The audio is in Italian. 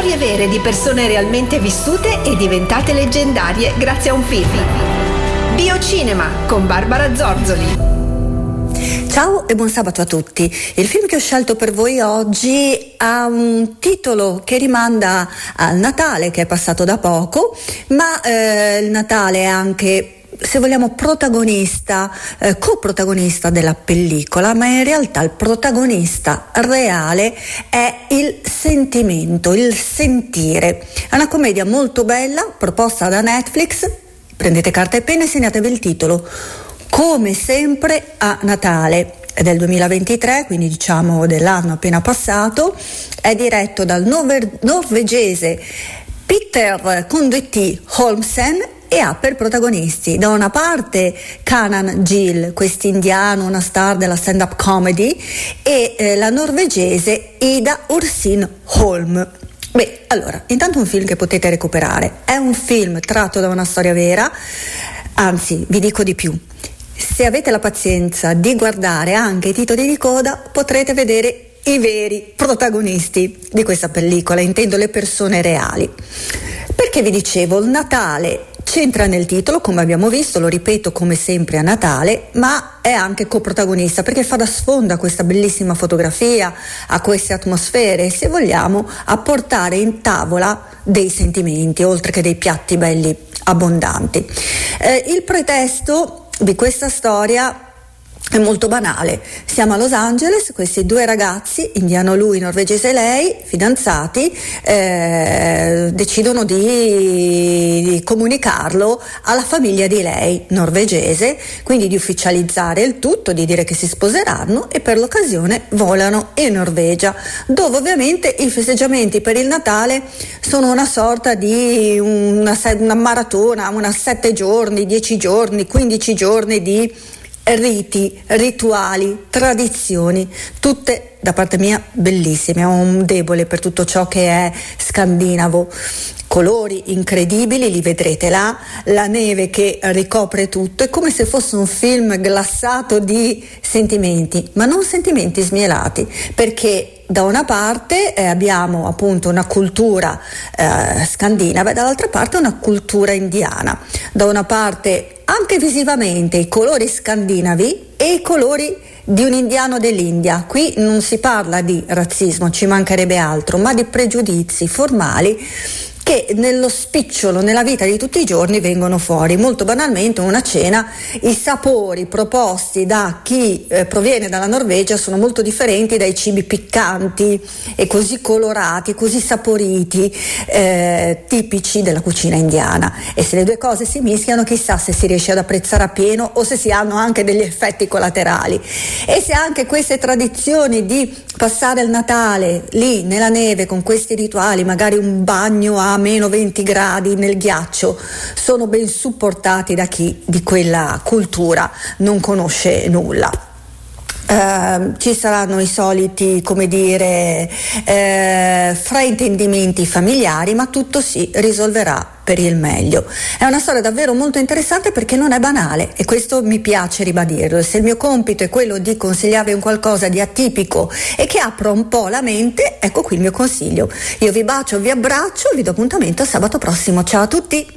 Storie vere di persone realmente vissute e diventate leggendarie grazie a un film. Biocinema con Barbara Zorzoli. Ciao e buon sabato a tutti. Il film che ho scelto per voi oggi ha un titolo che rimanda al Natale che è passato da poco, ma eh, il Natale è anche se vogliamo, protagonista, eh, coprotagonista della pellicola, ma in realtà il protagonista reale è il sentimento, il sentire. È una commedia molto bella, proposta da Netflix. Prendete carta e penna e segnatevi il titolo. Come sempre a Natale è del 2023, quindi diciamo dell'anno appena passato, è diretto dal norvegese Peter Condetti Holmsen e ha per protagonisti da una parte Kanan Gill, quest'indiano, una star della stand-up comedy, e eh, la norvegese Ida Ursin Holm. Beh, allora, intanto un film che potete recuperare. È un film tratto da una storia vera, anzi, vi dico di più. Se avete la pazienza di guardare anche i titoli di coda, potrete vedere i veri protagonisti di questa pellicola, intendo le persone reali. Perché vi dicevo, il Natale C'entra nel titolo, come abbiamo visto, lo ripeto come sempre a Natale, ma è anche coprotagonista perché fa da sfondo a questa bellissima fotografia, a queste atmosfere e se vogliamo a portare in tavola dei sentimenti, oltre che dei piatti belli abbondanti. Eh, il pretesto di questa storia è molto banale. Siamo a Los Angeles, questi due ragazzi, indiano lui, norvegese lei, fidanzati, eh, decidono di, di, comunicarlo alla famiglia di lei, norvegese, quindi di ufficializzare il tutto, di dire che si sposeranno e per l'occasione volano in Norvegia, dove ovviamente i festeggiamenti per il Natale sono una sorta di una, una maratona, una sette giorni, dieci giorni, quindici giorni di riti, rituali, tradizioni, tutte da parte mia bellissime. Ho un debole per tutto ciò che è scandinavo. Colori incredibili, li vedrete là, la neve che ricopre tutto, è come se fosse un film glassato di sentimenti, ma non sentimenti smielati, perché da una parte eh, abbiamo appunto una cultura eh, scandinava e dall'altra parte una cultura indiana. Da una parte anche visivamente i colori scandinavi e i colori di un indiano dell'India. Qui non si parla di razzismo, ci mancherebbe altro, ma di pregiudizi formali che nello spicciolo, nella vita di tutti i giorni vengono fuori. Molto banalmente, una cena, i sapori proposti da chi eh, proviene dalla Norvegia sono molto differenti dai cibi piccanti e così colorati, così saporiti, eh, tipici della cucina indiana. E se le due cose si mischiano, chissà se si riesce ad apprezzare a pieno o se si hanno anche degli effetti collaterali. E se anche queste tradizioni di passare il Natale lì nella neve con questi rituali, magari un bagno a meno 20 gradi nel ghiaccio sono ben supportati da chi di quella cultura non conosce nulla. Uh, ci saranno i soliti, come dire, uh, fraintendimenti familiari, ma tutto si risolverà per il meglio. È una storia davvero molto interessante perché non è banale e questo mi piace ribadirlo. Se il mio compito è quello di consigliarvi un qualcosa di atipico e che apra un po' la mente, ecco qui il mio consiglio. Io vi bacio, vi abbraccio vi do appuntamento sabato prossimo. Ciao a tutti!